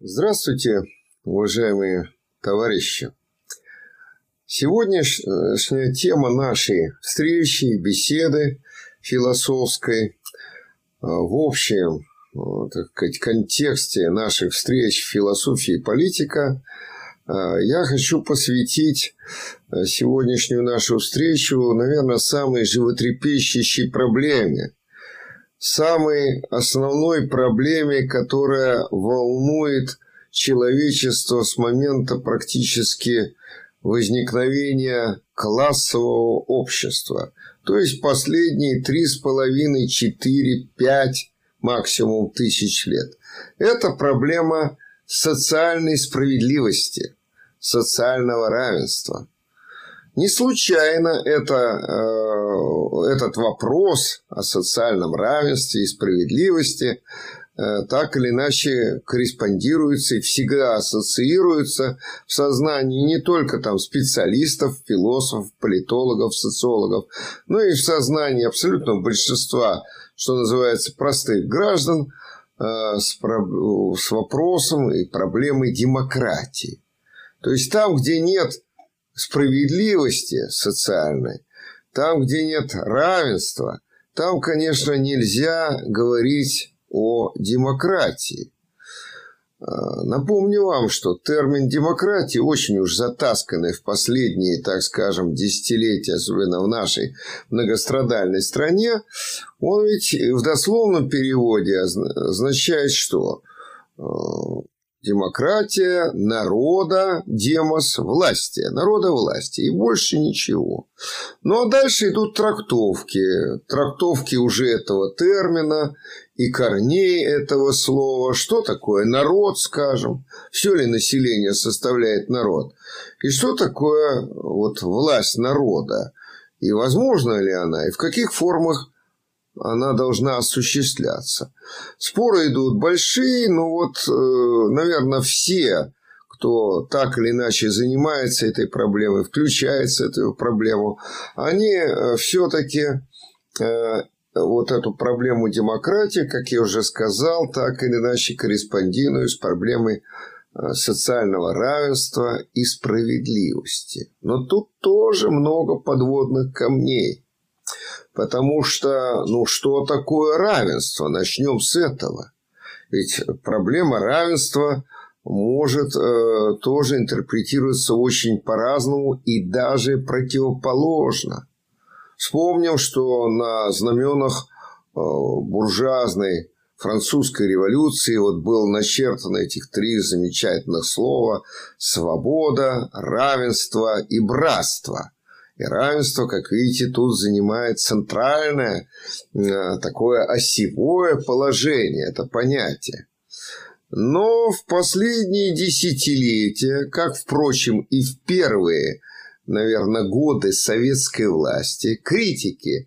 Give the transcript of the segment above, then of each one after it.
Здравствуйте, уважаемые товарищи. Сегодняшняя тема нашей встречи беседы философской а, в общем так сказать, контексте наших встреч философии и политика а, я хочу посвятить а, сегодняшнюю нашу встречу, наверное, самой животрепещущей проблеме, самой основной проблеме, которая волнует человечество с момента практически возникновения классового общества. То есть последние три с половиной, четыре, пять максимум тысяч лет. Это проблема социальной справедливости, социального равенства. Не случайно это, э, этот вопрос о социальном равенстве и справедливости э, так или иначе корреспондируется и всегда ассоциируется в сознании не только там специалистов, философов, политологов, социологов, но и в сознании абсолютного большинства, что называется, простых граждан э, с, с вопросом и проблемой демократии. То есть там, где нет справедливости социальной, там, где нет равенства, там, конечно, нельзя говорить о демократии. А, напомню вам, что термин демократии очень уж затасканный в последние, так скажем, десятилетия, особенно в нашей многострадальной стране, он ведь в дословном переводе означает что? Демократия народа, демос, власти. Народа власти. И больше ничего. Ну, а дальше идут трактовки. Трактовки уже этого термина и корней этого слова. Что такое народ, скажем? Все ли население составляет народ? И что такое вот власть народа? И возможно ли она? И в каких формах она должна осуществляться. Споры идут большие, но вот, э, наверное, все, кто так или иначе занимается этой проблемой, включается в эту проблему, они э, все-таки э, вот эту проблему демократии, как я уже сказал, так или иначе корреспондируют с проблемой социального равенства и справедливости. Но тут тоже много подводных камней – Потому что, ну, что такое равенство? Начнем с этого. Ведь проблема равенства может э, тоже интерпретироваться очень по-разному и даже противоположно. Вспомним, что на знаменах э, буржуазной французской революции вот было начертано этих три замечательных слова «свобода», «равенство» и «братство». И равенство, как видите, тут занимает центральное э, такое осевое положение, это понятие. Но в последние десятилетия, как, впрочем, и в первые, наверное, годы советской власти, критики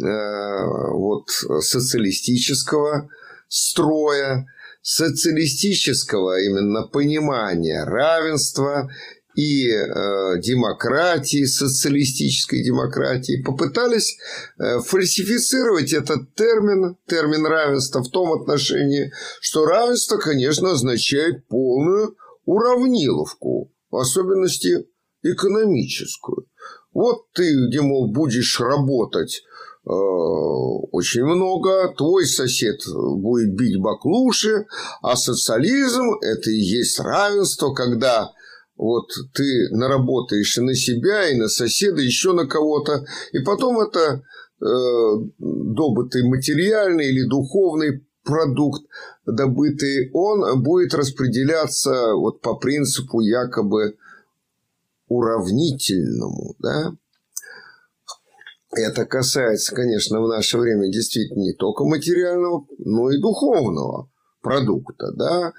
э, вот, социалистического строя, социалистического именно понимания равенства и э, демократии, социалистической демократии, попытались э, фальсифицировать этот термин, термин равенства в том отношении, что равенство, конечно, означает полную уравниловку, в особенности экономическую. Вот ты, где, мол, будешь работать э, очень много, твой сосед будет бить баклуши, а социализм – это и есть равенство, когда вот ты наработаешь и на себя, и на соседа, еще на кого-то, и потом это э, добытый материальный или духовный продукт добытый, он будет распределяться вот по принципу якобы уравнительному, да. Это касается, конечно, в наше время действительно не только материального, но и духовного продукта, да,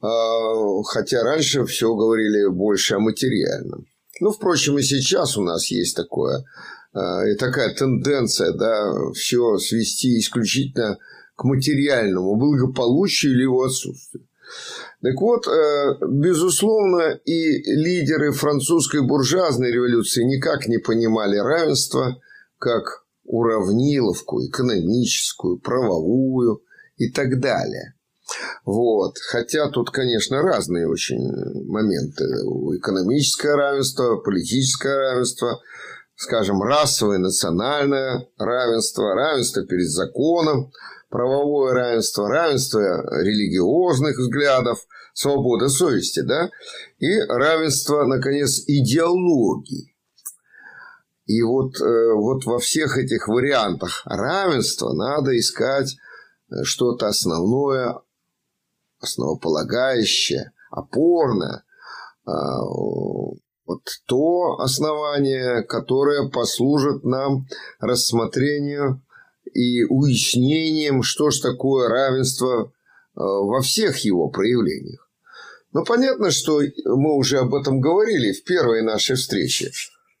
а, хотя раньше все говорили больше о материальном. Ну, впрочем, и сейчас у нас есть такое, а, и такая тенденция, да, все свести исключительно к материальному благополучию или его отсутствию. Так вот, э, безусловно, и лидеры французской буржуазной революции никак не понимали равенство как уравниловку экономическую, правовую и так далее. Вот. Хотя тут, конечно, разные очень моменты. Экономическое равенство, политическое равенство, скажем, расовое, национальное равенство, равенство перед законом, правовое равенство, равенство религиозных взглядов, свобода совести, да, и равенство, наконец, идеологии. И вот, э, вот во всех этих вариантах равенства надо искать э, что-то основное, основополагающее, опорное, а, вот то основание, которое послужит нам рассмотрению и уяснением, что ж такое равенство а, во всех его проявлениях. Но понятно, что мы уже об этом говорили в первой нашей встрече,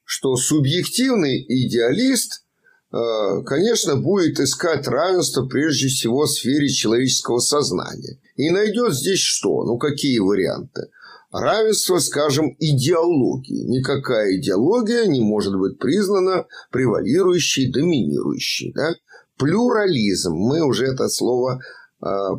что субъективный идеалист, конечно, будет искать равенство прежде всего в сфере человеческого сознания. И найдет здесь что? Ну, какие варианты? Равенство, скажем, идеологии. Никакая идеология не может быть признана превалирующей, доминирующей. Да? Плюрализм. Мы уже это слово а,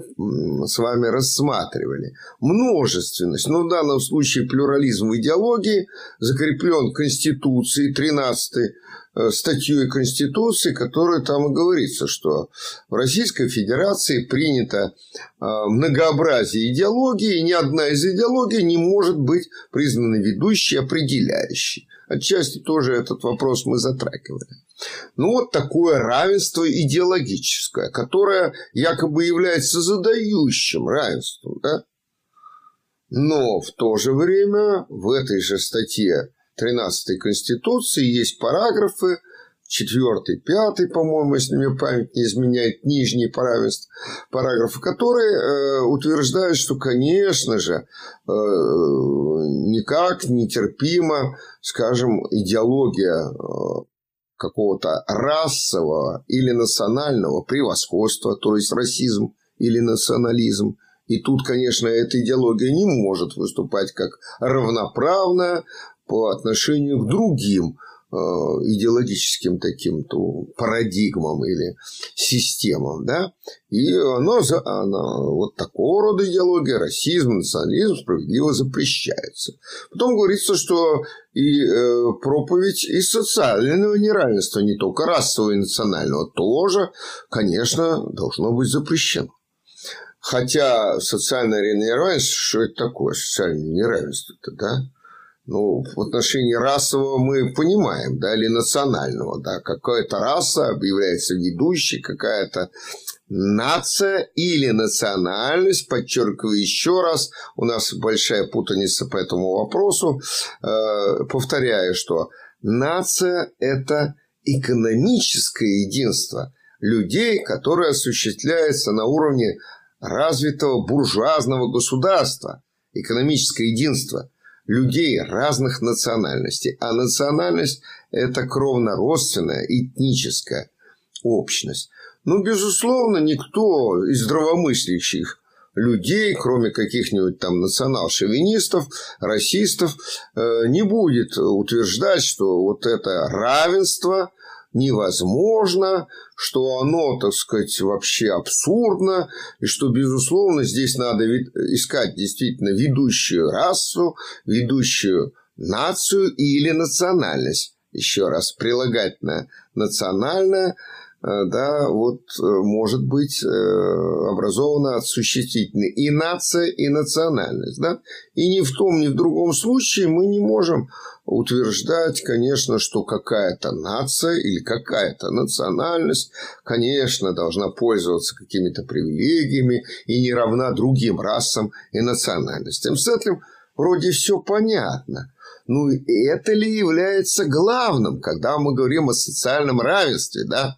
с вами рассматривали. Множественность. Но в данном случае плюрализм в идеологии закреплен Конституцией 13 Э, статьей Конституции, которая там и говорится, что в Российской Федерации принято э, многообразие идеологии, и ни одна из идеологий не может быть признана ведущей, определяющей. Отчасти тоже этот вопрос мы затрагивали. Ну, вот такое равенство идеологическое, которое якобы является задающим равенством. Да? Но в то же время в этой же статье 13 Конституции есть параграфы, 4, 5, по-моему, если мне память не изменяет, нижний параграф, параграфы, которые э, утверждают, что, конечно же, э, никак нетерпима, скажем, идеология э, какого-то расового или национального превосходства, то есть расизм или национализм. И тут, конечно, эта идеология не может выступать как равноправная, по отношению к другим э, идеологическим таким то парадигмам или системам, да, и оно, она, вот такого рода идеология, расизм, национализм справедливо запрещается. Потом говорится, что и э, проповедь и социального неравенства, не только расового и национального, тоже, конечно, должно быть запрещено. Хотя социальное неравенство, что это такое социальное неравенство-то, да? Ну, в отношении расового мы понимаем, да, или национального, да, какая-то раса объявляется ведущей, какая-то нация или национальность, подчеркиваю еще раз, у нас большая путаница по этому вопросу, э, повторяю, что нация – это экономическое единство людей, которое осуществляется на уровне развитого буржуазного государства, экономическое единство – людей разных национальностей. А национальность – это кровнородственная, этническая общность. Ну, безусловно, никто из здравомыслящих людей, кроме каких-нибудь там национал-шовинистов, расистов, э, не будет утверждать, что вот это равенство – невозможно, что оно, так сказать, вообще абсурдно, и что, безусловно, здесь надо искать действительно ведущую расу, ведущую нацию или национальность. Еще раз, прилагательное национальное – да, вот э, может быть э, образована от существительной и нация, и национальность. Да? И ни в том, ни в другом случае мы не можем утверждать, конечно, что какая-то нация или какая-то национальность, конечно, должна пользоваться какими-то привилегиями и не равна другим расам и национальностям. С этим вроде все понятно. Ну, это ли является главным, когда мы говорим о социальном равенстве, да?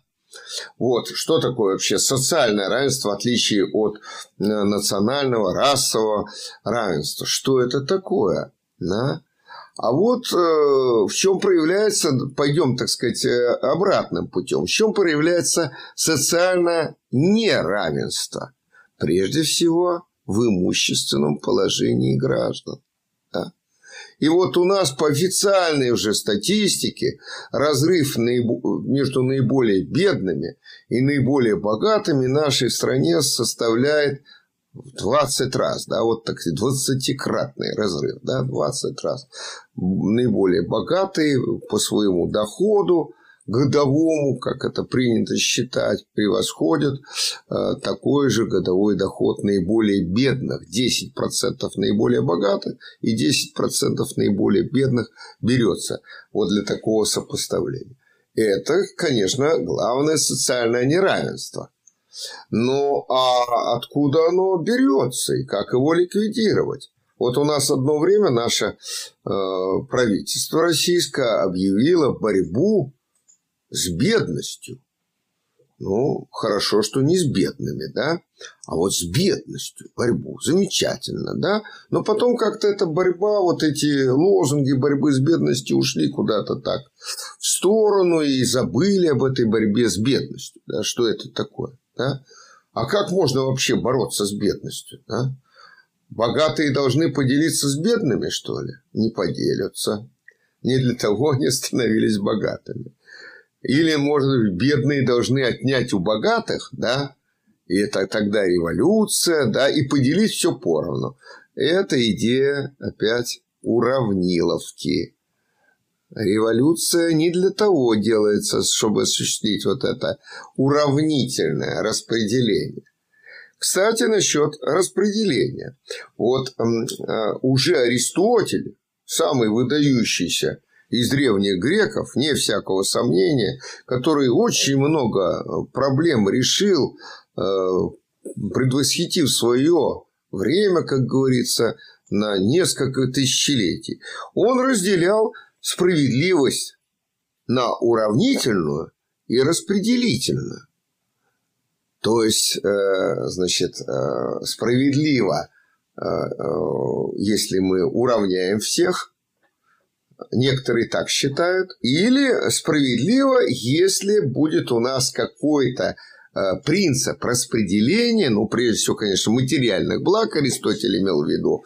Вот, что такое вообще социальное равенство в отличие от э, национального, расового равенства? Что это такое? Да? А вот э, в чем проявляется, пойдем, так сказать, э, обратным путем, в чем проявляется социальное неравенство? Прежде всего, в имущественном положении граждан. И вот у нас по официальной уже статистике разрыв между наиболее бедными и наиболее богатыми нашей стране составляет в 20 раз, да, вот так 20-кратный разрыв, да, 20 раз. Наиболее богатые по своему доходу, годовому, как это принято считать, превосходят э, такой же годовой доход наиболее бедных. 10% наиболее богатых и 10% наиболее бедных берется вот для такого сопоставления. Это, конечно, главное социальное неравенство – но а откуда оно берется и как его ликвидировать? Вот у нас одно время наше э, правительство российское объявило борьбу с бедностью. Ну, хорошо, что не с бедными, да, а вот с бедностью борьбу. Замечательно, да. Но потом как-то эта борьба, вот эти лозунги борьбы с бедностью ушли куда-то так в сторону и забыли об этой борьбе с бедностью. Да, что это такое? Да? А как можно вообще бороться с бедностью? Да? Богатые должны поделиться с бедными, что ли? Не поделятся. Не для того они становились богатыми. Или, может быть, бедные должны отнять у богатых, да, и это тогда революция, да, и поделить все поровну. Это идея опять уравниловки. Революция не для того делается, чтобы осуществить вот это уравнительное распределение. Кстати, насчет распределения. Вот э, уже Аристотель, самый выдающийся из древних греков, не всякого сомнения, который очень много проблем решил, э, предвосхитив свое время, как говорится, на несколько тысячелетий. Он разделял справедливость на уравнительную и распределительную. То есть, э, значит, э, справедливо, э, если мы уравняем всех, некоторые так считают, или справедливо, если будет у нас какой-то принцип распределения, ну, прежде всего, конечно, материальных благ, Аристотель имел в виду,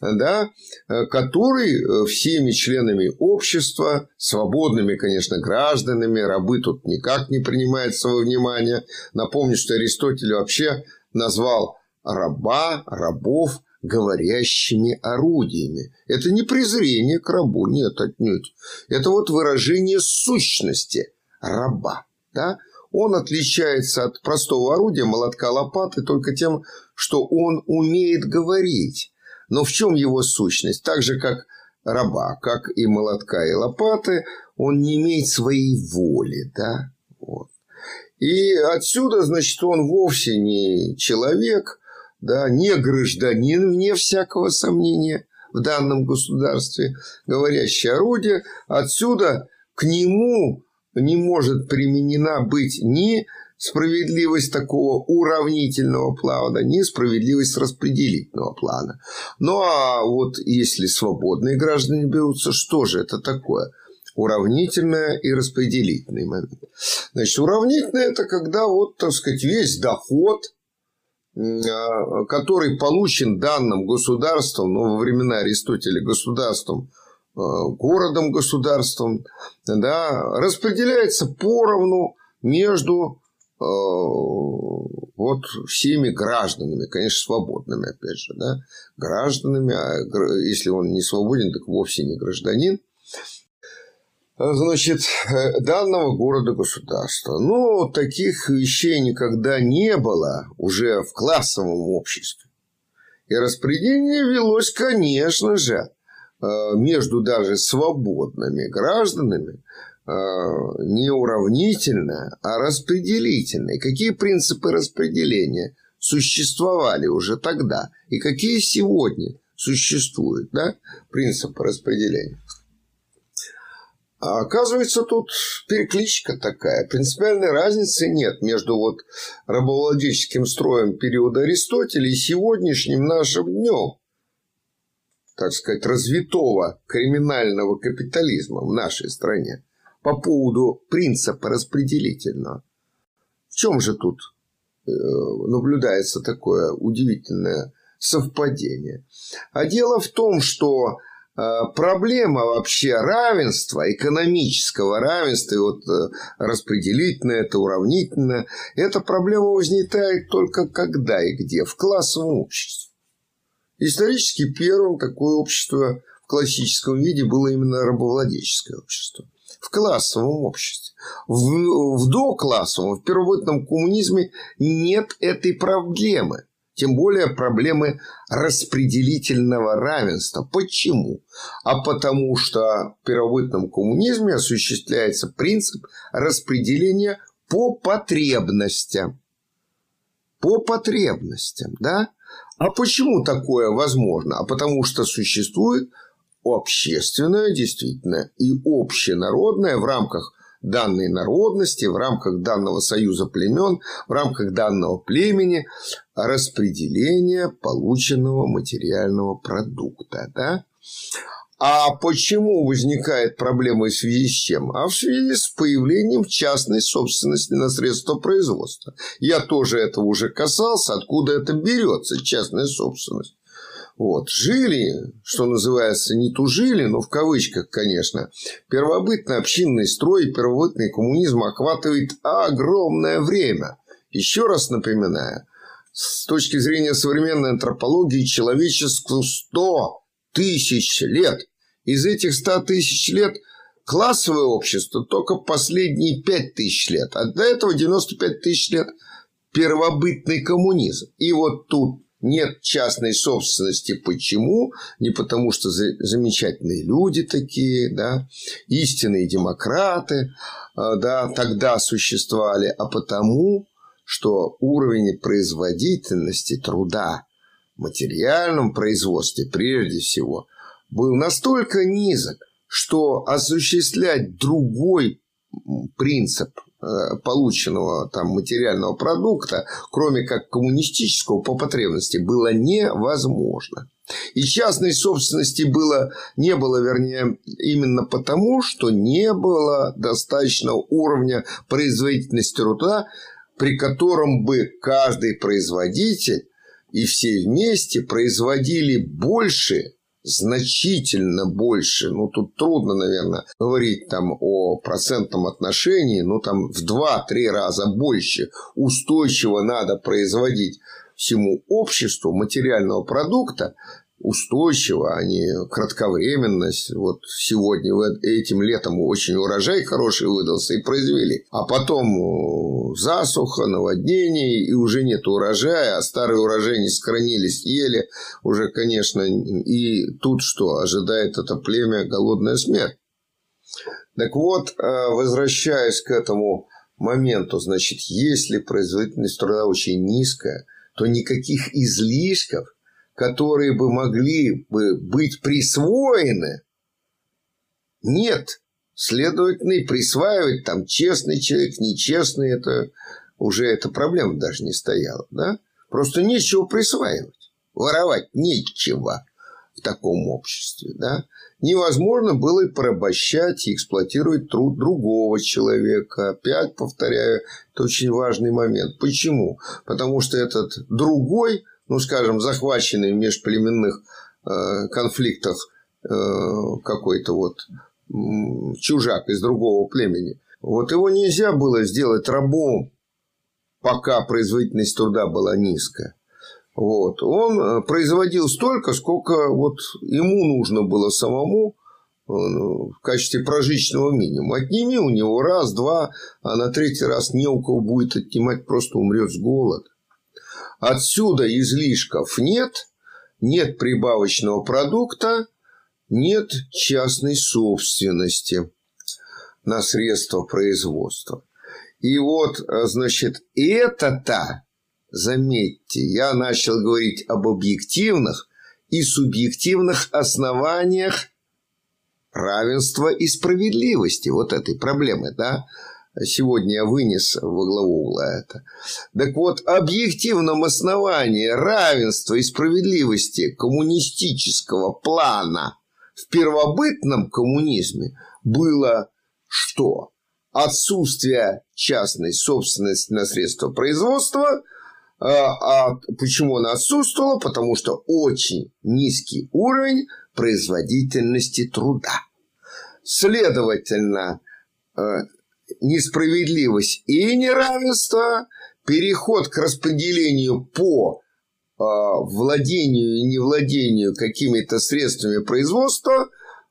да, э, который э, всеми членами общества, свободными, конечно, гражданами, рабы тут никак не принимают своего внимания. Напомню, что Аристотель вообще назвал раба, рабов говорящими орудиями. Это не презрение к рабу, нет, отнюдь. Это вот выражение сущности раба. Да? Он отличается от простого орудия, молотка, лопаты, только тем, что он умеет говорить. Но в чем его сущность? Так же, как раба, как и молотка, и лопаты, он не имеет своей воли, да? Вот. И отсюда, значит, он вовсе не человек, да, не гражданин, вне всякого сомнения в данном государстве, говорящее орудие. Отсюда к нему не может применена быть ни справедливость такого уравнительного плана, ни справедливость распределительного плана. Ну а вот если свободные граждане берутся, что же это такое? Уравнительное и распределительный момент. Значит, уравнительное – это когда вот, так сказать, весь доход, который получен данным государством, ну, во времена Аристотеля государством, а, городом-государством, да, распределяется поровну между Э, вот всеми гражданами, конечно, свободными, опять же, да, гражданами, а если он не свободен, так вовсе не гражданин, значит, э, данного города-государства. Но таких вещей никогда не было уже в классовом обществе. И распределение велось, конечно же, э, между даже свободными гражданами, Э, не уравнительное, а распределительное. Какие принципы распределения существовали уже тогда и какие сегодня существуют да, принципы распределения? А оказывается, тут перекличка такая. Принципиальной разницы нет между вот рабовладельческим строем периода Аристотеля и сегодняшним нашим днем, так сказать, развитого криминального капитализма в нашей стране по поводу принципа распределительного. В чем же тут э, наблюдается такое удивительное совпадение? А дело в том, что проблема вообще равенства, экономического равенства, и вот э, распределительное, это уравнительное, эта проблема возникает только когда и где? В классовом обществе. Исторически первым такое общество в классическом виде было именно рабовладельческое общество. В классовом обществе. В, в доклассовом, в первобытном коммунизме нет этой проблемы. Тем более проблемы распределительного равенства. Почему? А потому что в первобытном коммунизме осуществляется принцип распределения по потребностям. По потребностям, да? А почему такое возможно? А потому что существует общественное, действительно, и общенародное в рамках данной народности, в рамках данного союза племен, в рамках данного племени распределение полученного материального продукта. Да? А почему возникает проблема в связи с чем? А в связи с появлением частной собственности на средства производства. Я тоже этого уже касался, откуда это берется, частная собственность. Вот. Жили, что называется, не тужили, но в кавычках, конечно. Первобытный общинный строй, первобытный коммунизм охватывает огромное время. Еще раз напоминаю, с точки зрения современной антропологии человечеству 100 тысяч лет. Из этих 100 тысяч лет классовое общество только последние 5 тысяч лет. А до этого 95 тысяч лет первобытный коммунизм. И вот тут нет частной собственности. Почему? Не потому, что замечательные люди такие, да, истинные демократы, а, да, тогда существовали, а потому, что уровень производительности труда в материальном производстве прежде всего был настолько низок, что осуществлять другой принцип Э, полученного там материального продукта, кроме как коммунистического по потребности, было невозможно. И частной собственности было, не было, вернее, именно потому, что не было достаточного уровня производительности труда, при котором бы каждый производитель и все вместе производили больше значительно больше, ну тут трудно, наверное, говорить там о процентном отношении, ну там в 2-3 раза больше устойчиво надо производить всему обществу материального продукта, устойчиво, а не кратковременность. Вот сегодня, этим летом очень урожай хороший выдался и произвели. А потом э, засуха, наводнение, и уже нет урожая, а старые урожаи не сохранились, ели. Уже, конечно, и тут что? Ожидает это племя голодная смерть. Так вот, э, возвращаясь к этому моменту, значит, если производительность труда очень низкая, то никаких излишков которые бы могли бы быть присвоены, нет. Следовательно, присваивать там честный человек, нечестный, это уже эта проблема даже не стояла. Да? Просто нечего присваивать. Воровать нечего в таком обществе. Да? Невозможно было и порабощать, и эксплуатировать труд другого человека. Опять повторяю, это очень важный момент. Почему? Потому что этот другой – ну, скажем, захваченный в межплеменных э, конфликтах э, какой-то вот чужак из другого племени. Вот его нельзя было сделать рабом, пока производительность труда была низкая. Вот. Он э, производил столько, сколько вот ему нужно было самому в качестве прожиточного минимума. Отними у него раз, два, а на третий раз не у кого будет отнимать, просто умрет с голода. Отсюда излишков нет, нет прибавочного продукта, нет частной собственности на средства производства. И вот, значит, это-то, заметьте, я начал говорить об объективных и субъективных основаниях равенства и справедливости вот этой проблемы, да, Сегодня я вынес во главу угла это. Так вот, объективном основании равенства и справедливости коммунистического плана в первобытном коммунизме было что? Отсутствие частной собственности на средства производства, А, а почему она отсутствовала? Потому что очень низкий уровень производительности труда. Следовательно, э, несправедливость и неравенство, переход к распределению по э, владению и невладению какими-то средствами производства э,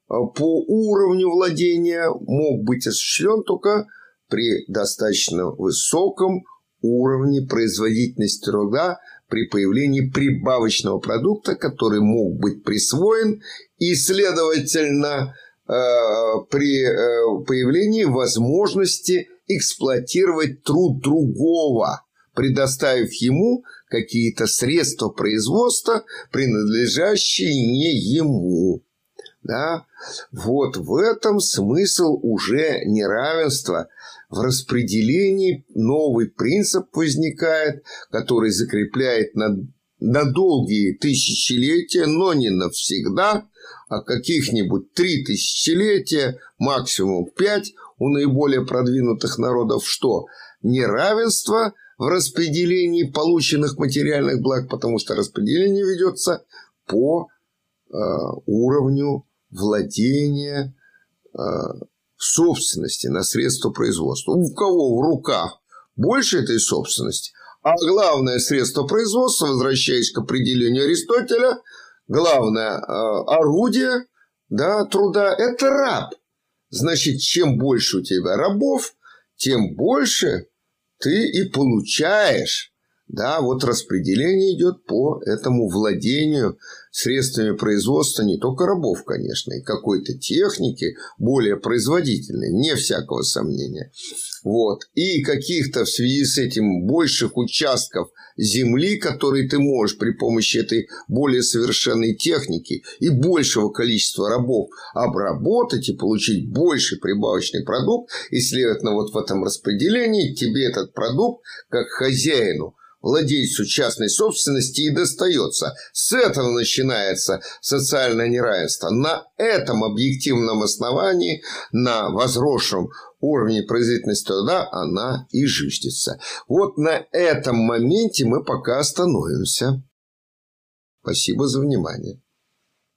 по уровню владения мог быть осуществлен только при достаточно высоком уровне производительности труда при появлении прибавочного продукта, который мог быть присвоен и, следовательно, при э, появлении возможности эксплуатировать труд другого, предоставив ему какие-то средства производства, принадлежащие не ему. Да? Вот в этом смысл уже неравенства. В распределении новый принцип возникает, который закрепляет на, на долгие тысячелетия, но не навсегда, а каких-нибудь три тысячелетия, максимум пять, у наиболее продвинутых народов что? Неравенство в распределении полученных материальных благ, потому что распределение ведется по э, уровню владения э, собственности на средства производства. У кого в руках больше этой собственности, а главное средство производства, возвращаясь к определению Аристотеля, главное э, орудие да, труда – это раб. Значит, чем больше у тебя рабов, тем больше ты и получаешь да, вот распределение идет по этому владению средствами производства не только рабов, конечно, и какой-то техники более производительной, не всякого сомнения. Вот. И каких-то в связи с этим больших участков земли, которые ты можешь при помощи этой более совершенной техники и большего количества рабов обработать и получить больший прибавочный продукт, и, следовательно, вот в этом распределении тебе этот продукт, как хозяину, владельцу частной собственности и достается. С этого начинается социальное неравенство. На этом объективном основании, на возросшем уровне производительности труда она и жиждется. Вот на этом моменте мы пока остановимся. Спасибо за внимание.